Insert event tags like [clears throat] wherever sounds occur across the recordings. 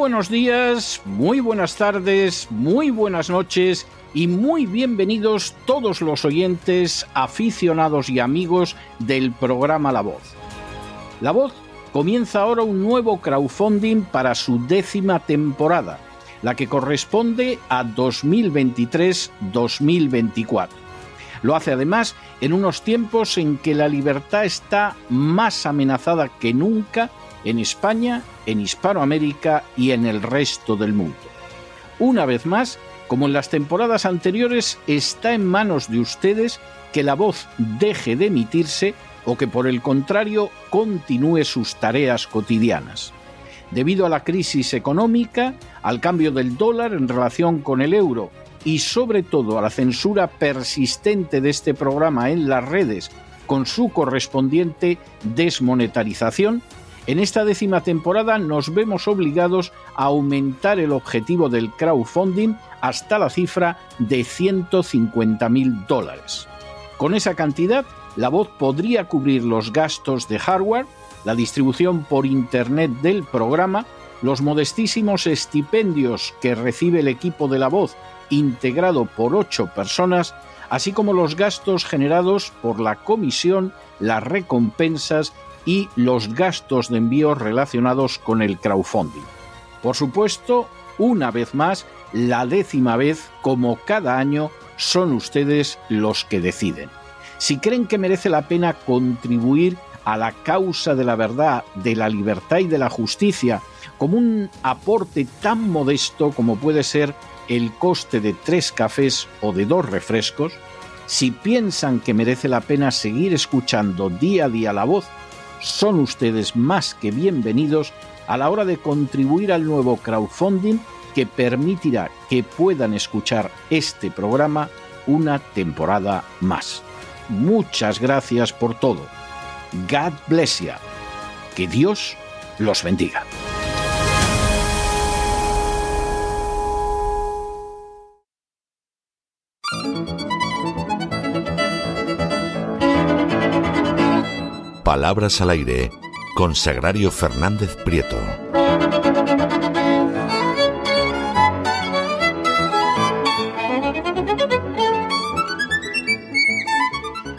Buenos días, muy buenas tardes, muy buenas noches y muy bienvenidos todos los oyentes, aficionados y amigos del programa La Voz. La Voz comienza ahora un nuevo crowdfunding para su décima temporada, la que corresponde a 2023-2024. Lo hace además en unos tiempos en que la libertad está más amenazada que nunca en España, en Hispanoamérica y en el resto del mundo. Una vez más, como en las temporadas anteriores, está en manos de ustedes que la voz deje de emitirse o que por el contrario continúe sus tareas cotidianas. Debido a la crisis económica, al cambio del dólar en relación con el euro y sobre todo a la censura persistente de este programa en las redes con su correspondiente desmonetarización, en esta décima temporada nos vemos obligados a aumentar el objetivo del crowdfunding hasta la cifra de 150 mil dólares. Con esa cantidad, la voz podría cubrir los gastos de hardware, la distribución por Internet del programa, los modestísimos estipendios que recibe el equipo de la voz, integrado por ocho personas, así como los gastos generados por la comisión, las recompensas y los gastos de envío relacionados con el crowdfunding. Por supuesto, una vez más, la décima vez, como cada año, son ustedes los que deciden. Si creen que merece la pena contribuir a la causa de la verdad, de la libertad y de la justicia, como un aporte tan modesto como puede ser el coste de tres cafés o de dos refrescos, si piensan que merece la pena seguir escuchando día a día la voz son ustedes más que bienvenidos a la hora de contribuir al nuevo crowdfunding que permitirá que puedan escuchar este programa una temporada más. Muchas gracias por todo. God bless you. Que Dios los bendiga. Palabras al aire con Sagrario Fernández Prieto.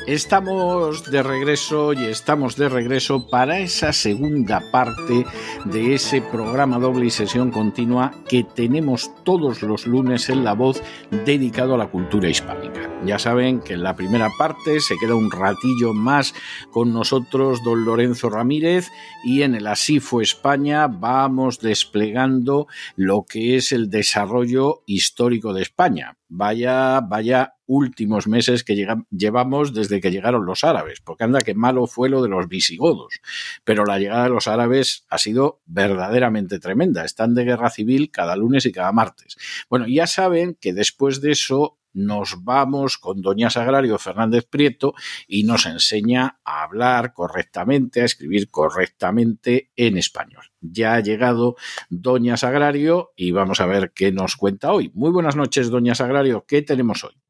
Estamos de regreso y estamos de regreso para esa segunda parte de ese programa doble y sesión continua que tenemos todos los lunes en La Voz dedicado a la cultura hispánica. Ya saben que en la primera parte se queda un ratillo más con nosotros don Lorenzo Ramírez y en el Así fue España vamos desplegando lo que es el desarrollo histórico de España. Vaya, vaya últimos meses que llevamos desde que llegaron los árabes, porque anda que malo fue lo de los visigodos, pero la llegada de los árabes ha sido verdaderamente tremenda. Están de guerra civil cada lunes y cada martes. Bueno, ya saben que después de eso nos vamos con Doña Sagrario Fernández Prieto y nos enseña a hablar correctamente, a escribir correctamente en español. Ya ha llegado Doña Sagrario y vamos a ver qué nos cuenta hoy. Muy buenas noches, Doña Sagrario. ¿Qué tenemos hoy?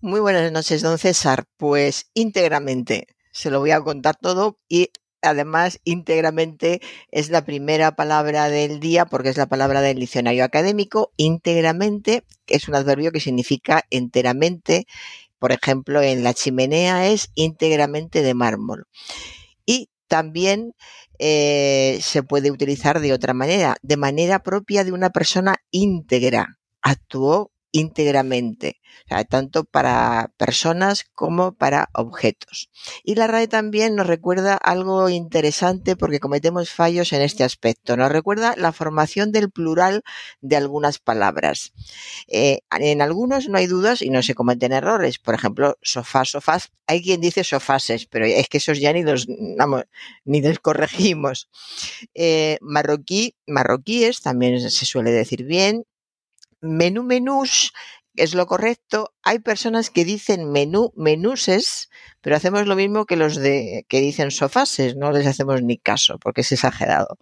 Muy buenas noches, don César. Pues íntegramente se lo voy a contar todo y además íntegramente es la primera palabra del día porque es la palabra del diccionario académico. Íntegramente es un adverbio que significa enteramente. Por ejemplo, en la chimenea es íntegramente de mármol. Y también eh, se puede utilizar de otra manera, de manera propia de una persona íntegra. Actuó íntegramente, tanto para personas como para objetos. Y la RAE también nos recuerda algo interesante porque cometemos fallos en este aspecto. Nos recuerda la formación del plural de algunas palabras. Eh, en algunos no hay dudas y no se cometen errores. Por ejemplo, sofá, sofás. Hay quien dice sofases, pero es que esos ya ni los, ni los corregimos. Eh, marroquí, marroquíes también se suele decir bien menú menús es lo correcto. Hay personas que dicen menú menuses, pero hacemos lo mismo que los de que dicen sofases, no les hacemos ni caso porque es exagerado.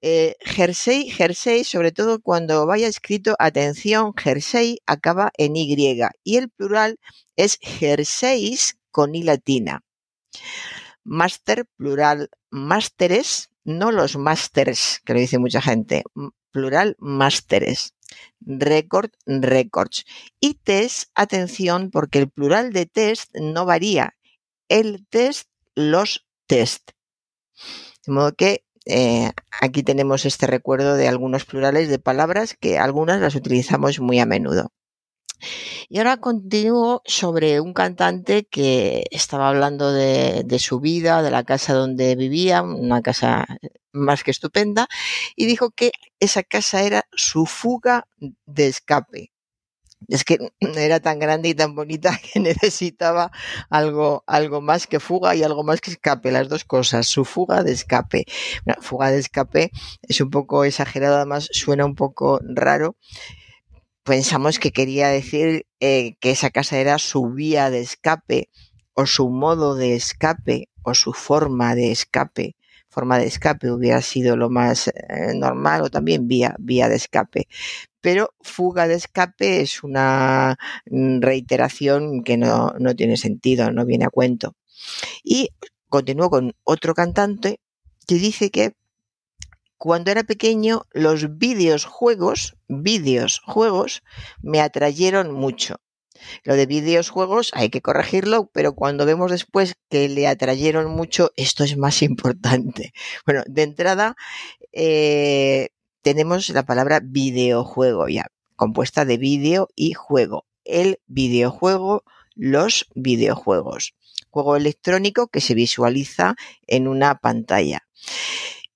Eh, jersey, jersey, sobre todo cuando vaya escrito, atención, jersey acaba en Y y el plural es jerseys con I latina. Máster, plural, másteres, no los másters, que lo dice mucha gente, plural másteres. Record, records. Y test, atención, porque el plural de test no varía. El test, los test. De modo que eh, aquí tenemos este recuerdo de algunos plurales de palabras que algunas las utilizamos muy a menudo. Y ahora continúo sobre un cantante que estaba hablando de, su vida, de la casa donde vivía, una casa más que estupenda, y dijo que esa casa era su fuga de escape. Es que [laughs] era tan grande y tan bonita que [laughs] necesitaba algo, algo más que fuga y algo más que escape, las dos cosas, su fuga de escape. fuga de escape es un poco exagerado, además suena un poco raro, pensamos que quería decir eh, que esa casa era su vía de escape o su modo de escape o su forma de escape. Forma de escape hubiera sido lo más eh, normal o también vía, vía de escape. Pero fuga de escape es una mm, reiteración que no, no tiene sentido, no viene a cuento. Y continúo con otro cantante que dice que cuando era pequeño, los videojuegos, videojuegos, me atrayeron mucho. Lo de videojuegos hay que corregirlo, pero cuando vemos después que le atrayeron mucho, esto es más [laughs] importante. Bueno, de entrada, eh, tenemos la palabra videojuego ya, compuesta de vídeo y juego. El videojuego, los videojuegos. Juego electrónico que se visualiza en una pantalla.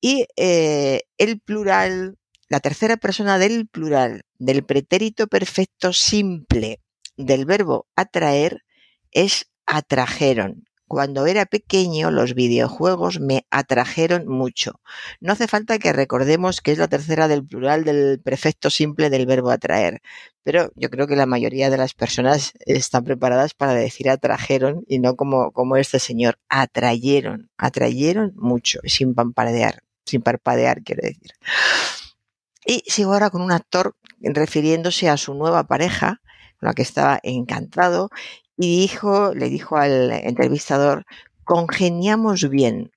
Y eh, el plural, la tercera persona del plural del pretérito perfecto simple del verbo atraer es atrajeron. Cuando era pequeño los videojuegos me atrajeron mucho. No hace falta que recordemos que es la tercera del plural del perfecto simple del verbo atraer, pero yo creo que la mayoría de las personas están preparadas para decir atrajeron y no como, como este señor, atrayeron, atrayeron mucho, sin pampadear sin parpadear, quiere decir. Y sigo ahora con un actor refiriéndose a su nueva pareja, con la que estaba encantado, y dijo, le dijo al entrevistador, congeniamos bien.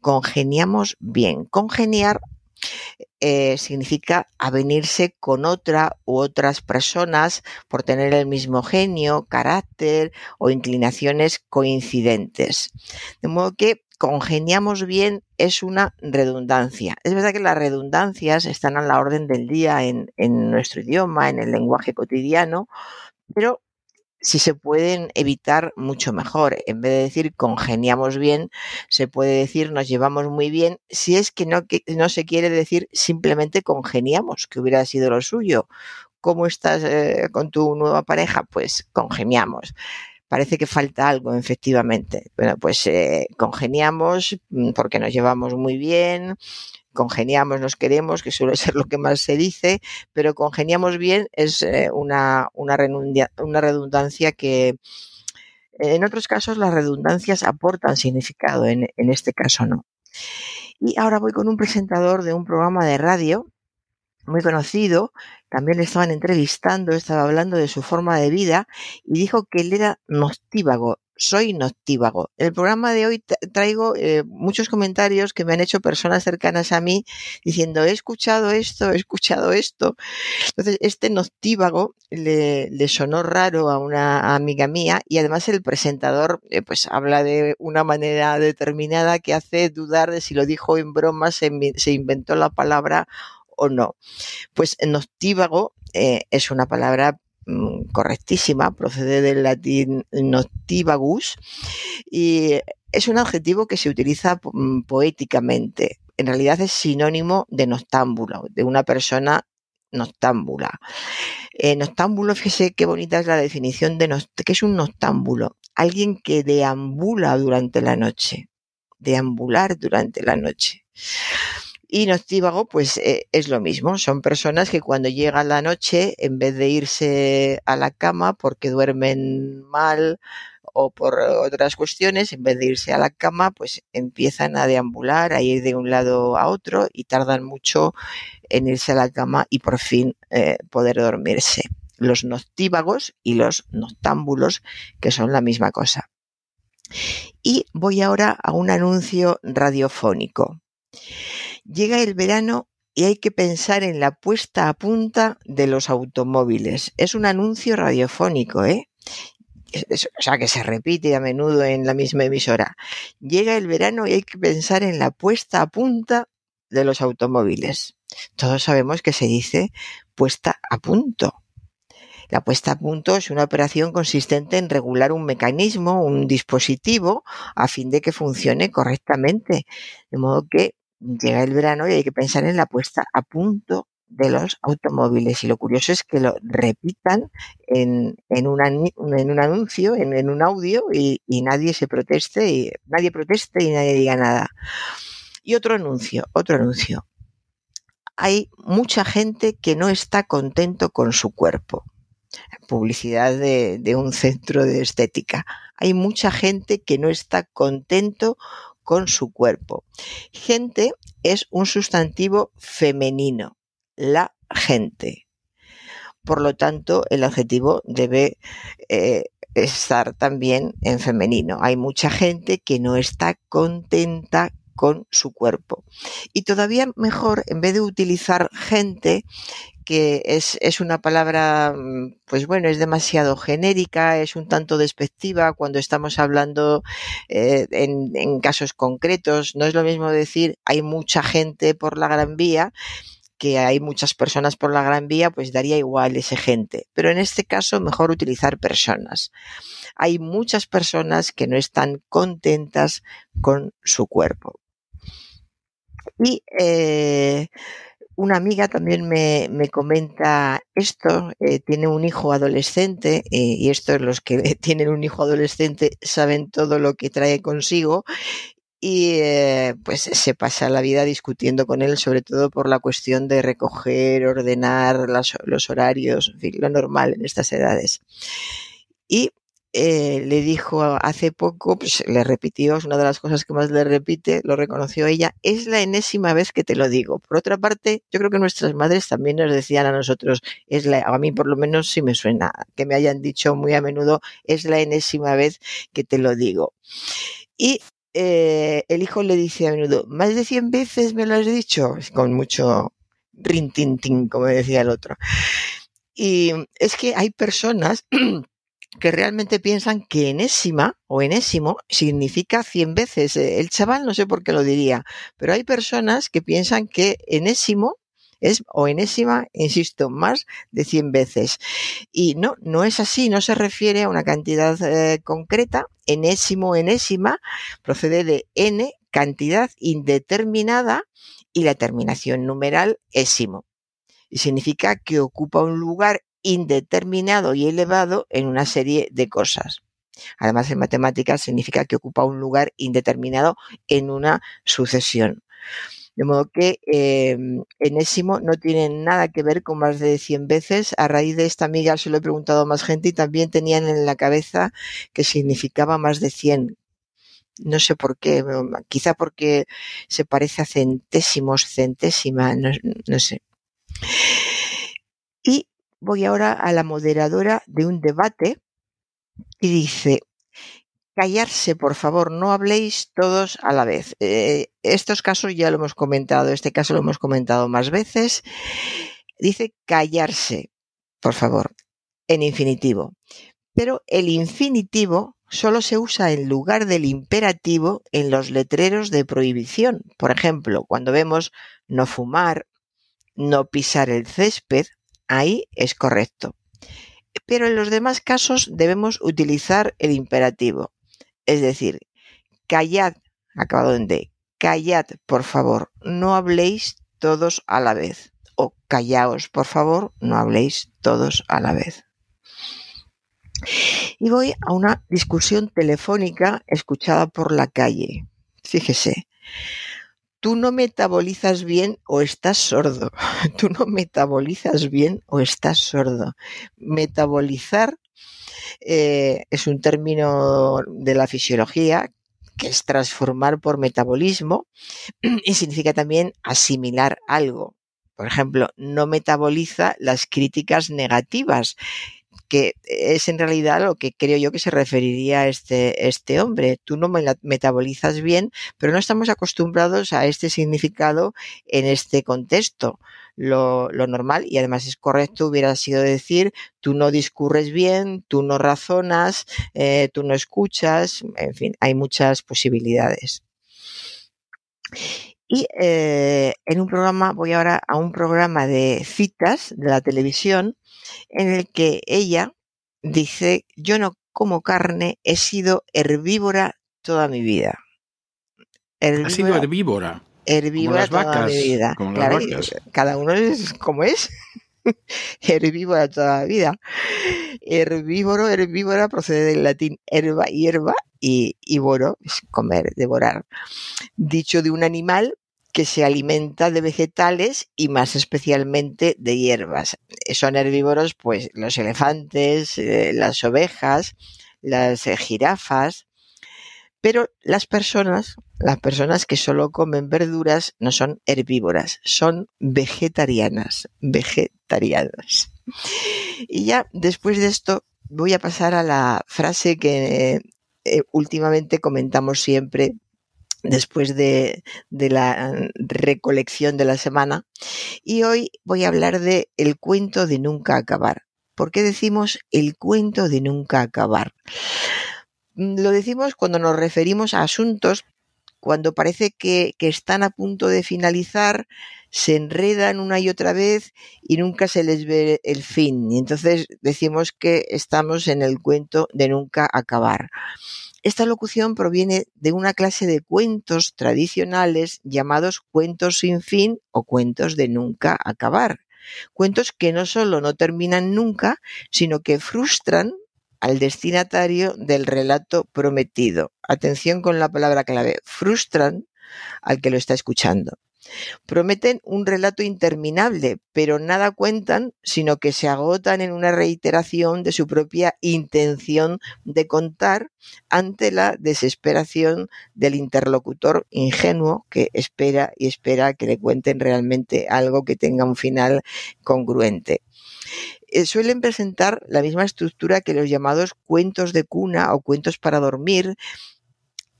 Congeniamos bien. Congeniar eh, significa avenirse con otra u otras personas por tener el mismo genio, carácter o inclinaciones coincidentes. De modo que congeniamos bien es una redundancia. Es verdad que las redundancias están a la orden del día en, nuestro idioma, en el lenguaje cotidiano, pero si se pueden evitar mucho mejor. En vez de decir congeniamos bien, se puede decir nos llevamos muy bien, si es que no, que no se quiere decir simplemente congeniamos, que hubiera sido lo suyo. ¿Cómo estás eh, con tu nueva pareja? Pues congeniamos parece que falta algo, efectivamente. Bueno, pues eh, congeniamos mm, porque nos llevamos muy bien, congeniamos, nos queremos, que suele [laughs] ser lo que más se dice, pero congeniamos bien es eh, una, una, una redundancia que en otros casos las redundancias aportan significado, en, en este caso no. Y ahora voy con un presentador de un programa de radio muy conocido, también le estaban entrevistando, estaba hablando de su forma de vida y dijo que él era noctívago. Soy noctívago. El programa de hoy traigo eh, muchos comentarios que me han hecho personas cercanas a mí diciendo he escuchado esto, he escuchado esto. Entonces, este noctívago le, le sonó raro a una amiga mía y además el presentador eh, pues habla de una manera determinada que hace dudar de si lo dijo en broma, se, se inventó la palabra o no. Pues noctívago eh, es una palabra mm, correctísima, procede del latín noctivagus y es un adjetivo que se utiliza mm, poéticamente. En realidad es sinónimo de noctámbulo, de una persona noctámbula. Eh, noctámbulo, fíjese qué bonita es la definición de que es un noctámbulo, alguien que deambula durante la noche, deambular durante la noche. Y noctívago, pues eh, es lo mismo. Son personas que cuando llega la noche, en vez de irse a la cama porque duermen mal o por otras cuestiones, en vez de irse a la cama, pues empiezan a deambular, a ir de un lado a otro y tardan mucho en irse a la cama y por fin eh, poder dormirse. Los noctívagos y los noctámbulos, que son la misma cosa. Y voy ahora a un anuncio radiofónico Llega el verano y hay que pensar en la puesta a punta de los automóviles. Es un anuncio radiofónico, ¿eh? o sea, que se repite a menudo en la misma emisora. Llega el verano y hay que pensar en la puesta a punta de los automóviles. Todos sabemos que se dice puesta a punto. La puesta a punto es una operación consistente en regular un mecanismo, un dispositivo, a fin de que funcione correctamente. De modo que llega el verano y hay que pensar en la puesta a punto de los automóviles. Y lo curioso es que lo repitan en, en, un anuncio, en, un audio, y, y, nadie se proteste, y nadie proteste y nadie diga nada. Y otro anuncio, otro anuncio. Hay mucha gente que no está contento con su cuerpo. Publicidad de, de un centro de estética. Hay mucha gente que no está contento con su cuerpo. Gente es un sustantivo femenino, la gente. Por lo tanto, el adjetivo debe eh, estar también en femenino. Hay mucha gente que no está contenta con su cuerpo. Y todavía mejor, en vez de utilizar gente, que es, es, una palabra, mm, pues bueno, es demasiado genérica, es un tanto despectiva cuando estamos hablando eh, en, en, casos concretos. No es lo mismo decir hay mucha gente por la Gran Vía que hay muchas personas por la Gran Vía, pues daría igual ese gente. Pero en este caso, mejor utilizar personas. Hay muchas personas que no están contentas con su cuerpo. Y eh, una amiga también me, me comenta esto, eh, tiene un hijo adolescente, eh, y esto los que [laughs] tienen un hijo adolescente saben todo lo que trae consigo, y eh, pues se pasa la vida discutiendo con él, sobre todo por la cuestión de recoger, ordenar los horarios, en fin, lo normal en estas edades. Y eh, le dijo hace poco, pues le repitió, es una de las cosas que más le repite, lo reconoció ella, es la enésima vez que te lo digo. Por otra parte, yo creo que nuestras madres también nos decían a nosotros, es la, a mí por lo menos sí me suena, que me hayan dicho muy a menudo, es la enésima vez que te lo digo. Y eh, el hijo le dice a menudo, más de 100 veces me lo has dicho, con mucho rintintín, como decía el otro. Y es que hay personas [clears throat] que realmente piensan que enésima o enésimo significa 100 veces. El chaval no sé por qué lo diría, pero hay personas que piensan que enésimo es o enésima, insisto, más de 100 veces. Y no, no es así, no se refiere a una cantidad eh, concreta. Enésimo, enésima, procede de n, cantidad indeterminada, y la terminación numeral ésimo. Y significa que ocupa un lugar indeterminado y elevado en una serie de cosas. Además, en matemáticas significa que ocupa un lugar indeterminado en una sucesión. De modo que eh, enésimo no tiene nada que ver con más de 100 veces. A raíz de esta amiga se lo he preguntado a más gente y también tenían en la cabeza que significaba más de 100. No sé por qué, quizá porque se parece a centésimos, centésima, no sé. Y voy ahora a la moderadora de un debate y dice, callarse, por favor, no habléis todos a la vez. Eh, estos casos ya lo hemos comentado, este caso lo hemos comentado más veces. Dice callarse, por favor, en infinitivo. Pero el infinitivo solo se usa en lugar del imperativo en los letreros de prohibición. Por ejemplo, cuando vemos no fumar, no pisar el césped, ahí es correcto. Pero en los demás casos debemos utilizar el imperativo. Es decir, callad, acabado en D, callad, por favor, no habléis todos a la vez. O callaos, por favor, no habléis todos a la vez. Y voy a una discusión telefónica escuchada por la calle. Fíjese, tú no metabolizas bien o estás sordo. [laughs] Tú no metabolizas bien o estás sordo. Metabolizar eh, es un término de la fisiología que es transformar por metabolismo [clears throat] y significa también asimilar algo. Por ejemplo, no metaboliza las críticas negativas que es en realidad lo que creo yo que se referiría a este, este hombre. Tú no me metabolizas bien, pero no estamos acostumbrados a este significado en este contexto. Lo, normal y además es correcto hubiera sido decir tú no discurres bien, tú no razonas, eh, tú no escuchas, en fin, hay muchas posibilidades. Y eh, en un programa, voy ahora a un programa de citas de la televisión en el que ella dice, yo no como carne, he sido herbívora toda mi vida. ha sido herbívora. Herbívora toda mi vida. Cada uno es como es. [laughs] herbívora toda la vida. Herbívoro, herbívora procede del latín herba, hierba y, y es comer, devorar. Dicho de un animal que se alimenta de vegetales y más especialmente de hierbas. Son herbívoros, pues los elefantes, eh, las ovejas, las eh, jirafas, pero las personas, las personas que solo comen verduras no son herbívoras, son vegetarianas, vegetarianas. Y ya después de esto voy a pasar a la frase que eh, últimamente comentamos siempre después de, la recolección de la semana. Y hoy voy a hablar de el cuento de nunca acabar. ¿Por qué decimos el cuento de nunca acabar? Mm, lo decimos cuando nos referimos a asuntos cuando parece que, que, están a punto de finalizar, se enredan una y otra vez y nunca se les ve el fin. Y entonces decimos que estamos en el cuento de nunca acabar. Esta locución proviene de una clase de cuentos tradicionales llamados cuentos sin fin o cuentos de nunca acabar. Cuentos que no solo no terminan nunca, sino que frustran al destinatario del relato prometido. Atención con la palabra clave, frustran al que lo está escuchando. Prometen un relato interminable, pero nada cuentan, sino que se agotan en una reiteración de su propia intención de contar ante la desesperación del interlocutor ingenuo que espera y espera que le cuenten realmente algo que tenga un final congruente suelen presentar la misma estructura que los llamados cuentos de cuna o cuentos para dormir,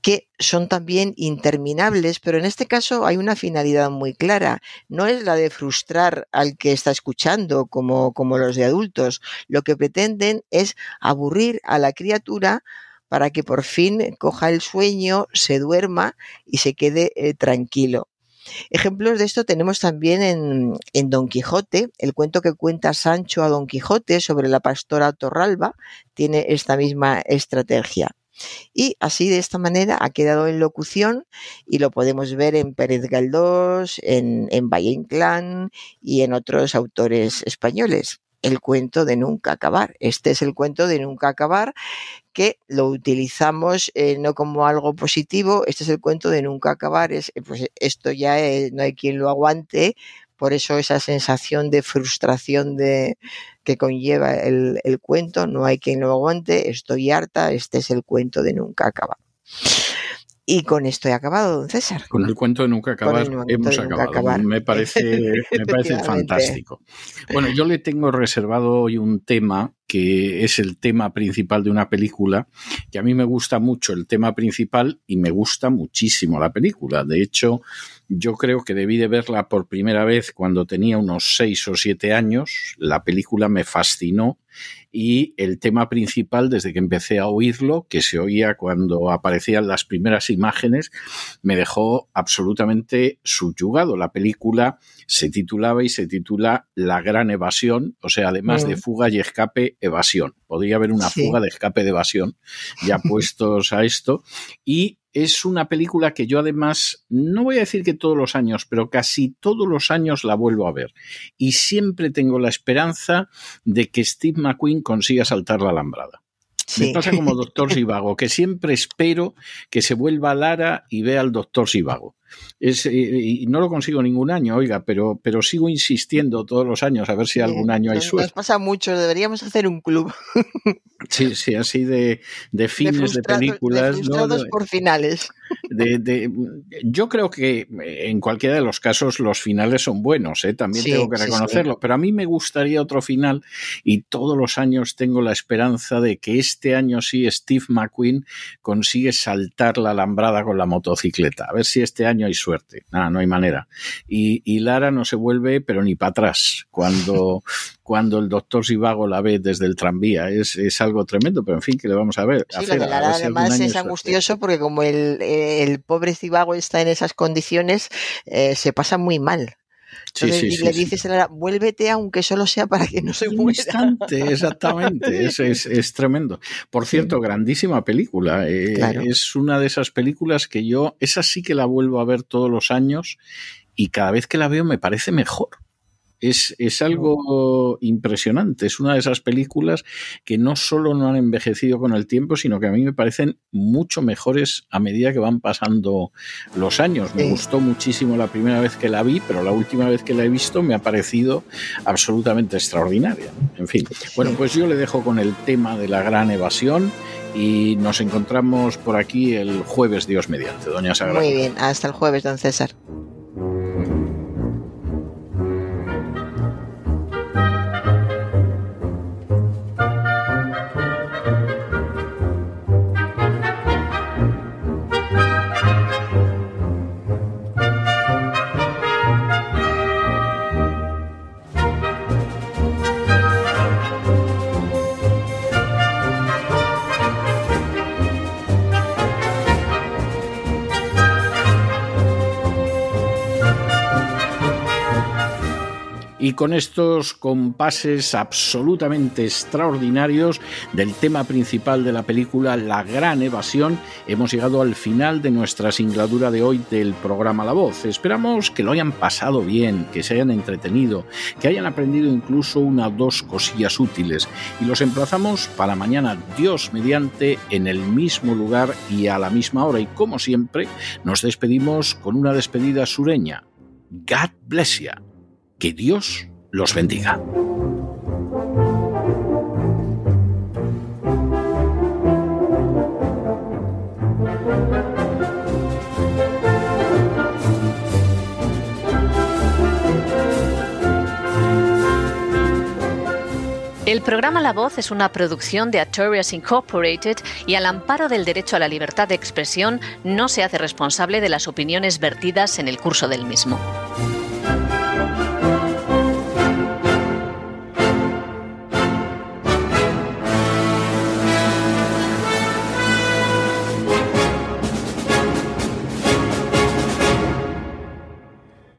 que son también interminables, pero en este caso hay una finalidad muy clara. No es la de frustrar al que está escuchando como, como los de adultos. Lo que pretenden es aburrir a la criatura para que por fin coja el sueño, se duerma y se quede eh, tranquilo. Ejemplos de esto tenemos también en, en, Don Quijote, el cuento que cuenta Sancho a Don Quijote sobre la pastora Torralba tiene esta misma estrategia. Y así de esta manera ha quedado en locución y lo podemos ver en Pérez Galdós, en, en Valle Inclán y en otros autores españoles. El cuento de nunca acabar. Este es el cuento de nunca acabar que lo utilizamos eh, no como algo positivo. Este es el cuento de nunca acabar. Es, pues esto ya no hay quien lo aguante por eso esa sensación de frustración de, que conlleva el, el cuento, no hay quien lo aguante, estoy harta, este es el cuento de nunca acabar. Y con esto he acabado, don César. Con el cuento de nunca acabar hemos acabado. Me parece, me parece fantástico. Bueno, yo le tengo reservado hoy un tema que es el tema principal de una película, que a mí me gusta mucho el tema principal y me gusta muchísimo la película. De hecho, yo creo que debí de verla por primera vez cuando tenía unos seis o siete años. La película me fascinó y el tema principal, desde que empecé a oírlo, que se oía cuando aparecían las primeras imágenes, me dejó absolutamente subyugado. La película se titulaba y se titula La Gran Evasión, o sea, además de mm. fuga y escape, evasión. Podría haber una fuga de escape de evasión, ya [laughs] puestos a esto. Y es una película que yo además, no voy a decir que todos los años, pero casi todos los años la vuelvo a ver. Y siempre tengo la esperanza de que Steve McQueen consiga saltar la alambrada. Me pasa como Doctor Sivago, que siempre espero que se vuelva Lara y vea al Doctor Sivago. Es, y no lo consigo ningún año, oiga, pero, pero sigo insistiendo todos los años a ver si algún año hay suerte. Nos pasa mucho, deberíamos hacer un club. [laughs] Sí, sí, así de, de fines de, películas. De por finales. De, yo creo que en cualquiera de los casos los finales son buenos, ¿eh? también tengo que reconocerlo, pero a mí me gustaría otro final y todos los años tengo la esperanza de que este año sí Steve McQueen consigue saltar la alambrada con la motocicleta. A ver si este año hay suerte. Nada, no hay manera. Y, y Lara no se vuelve, pero ni para atrás, cuando, [laughs] cuando el doctor Sivago la ve desde el tranvía. Es, es algo tremendo, pero en fin, que le vamos a ver. Sí, lo de Lara además es angustioso porque como el, el, pobre Cibago está en esas condiciones, eh, se pasa muy mal. Entonces, sí, sí, le dices a Lara, vuélvete aunque solo sea para que no se muera. instante, exactamente. es, es, [laughs] es, tremendo. Por cierto, grandísima película. Eh, claro. Es una de esas películas que yo, esa sí que la vuelvo a ver todos los años y cada vez que la veo me parece mejor. Es, es, algo impresionante. Es una de esas películas que no solo no han envejecido con el tiempo, sino que a mí me parecen mucho mejores a medida que van pasando los años. Me gustó muchísimo la primera vez que la vi, pero la última vez que la he visto me ha parecido absolutamente extraordinaria. En fin, bueno, pues yo le dejo con el tema de la gran evasión y nos encontramos por aquí el jueves, Dios mediante, doña Sagrada. Muy bien, hasta el jueves, don César. Y con estos compases absolutamente extraordinarios del tema principal de la película La Gran Evasión, hemos llegado al final de nuestra singladura de hoy del programa La Voz. Esperamos que lo hayan pasado bien, que se hayan entretenido, que hayan aprendido incluso una o dos cosillas útiles y los emplazamos para mañana, Dios mediante, en el mismo lugar y a la misma hora y como siempre nos despedimos con una despedida sureña. God bless you. Que Dios los bendiga. El programa La Voz es una producción de Artorias Incorporated y al amparo del derecho a la libertad de expresión no se hace responsable de las opiniones vertidas en el curso del mismo.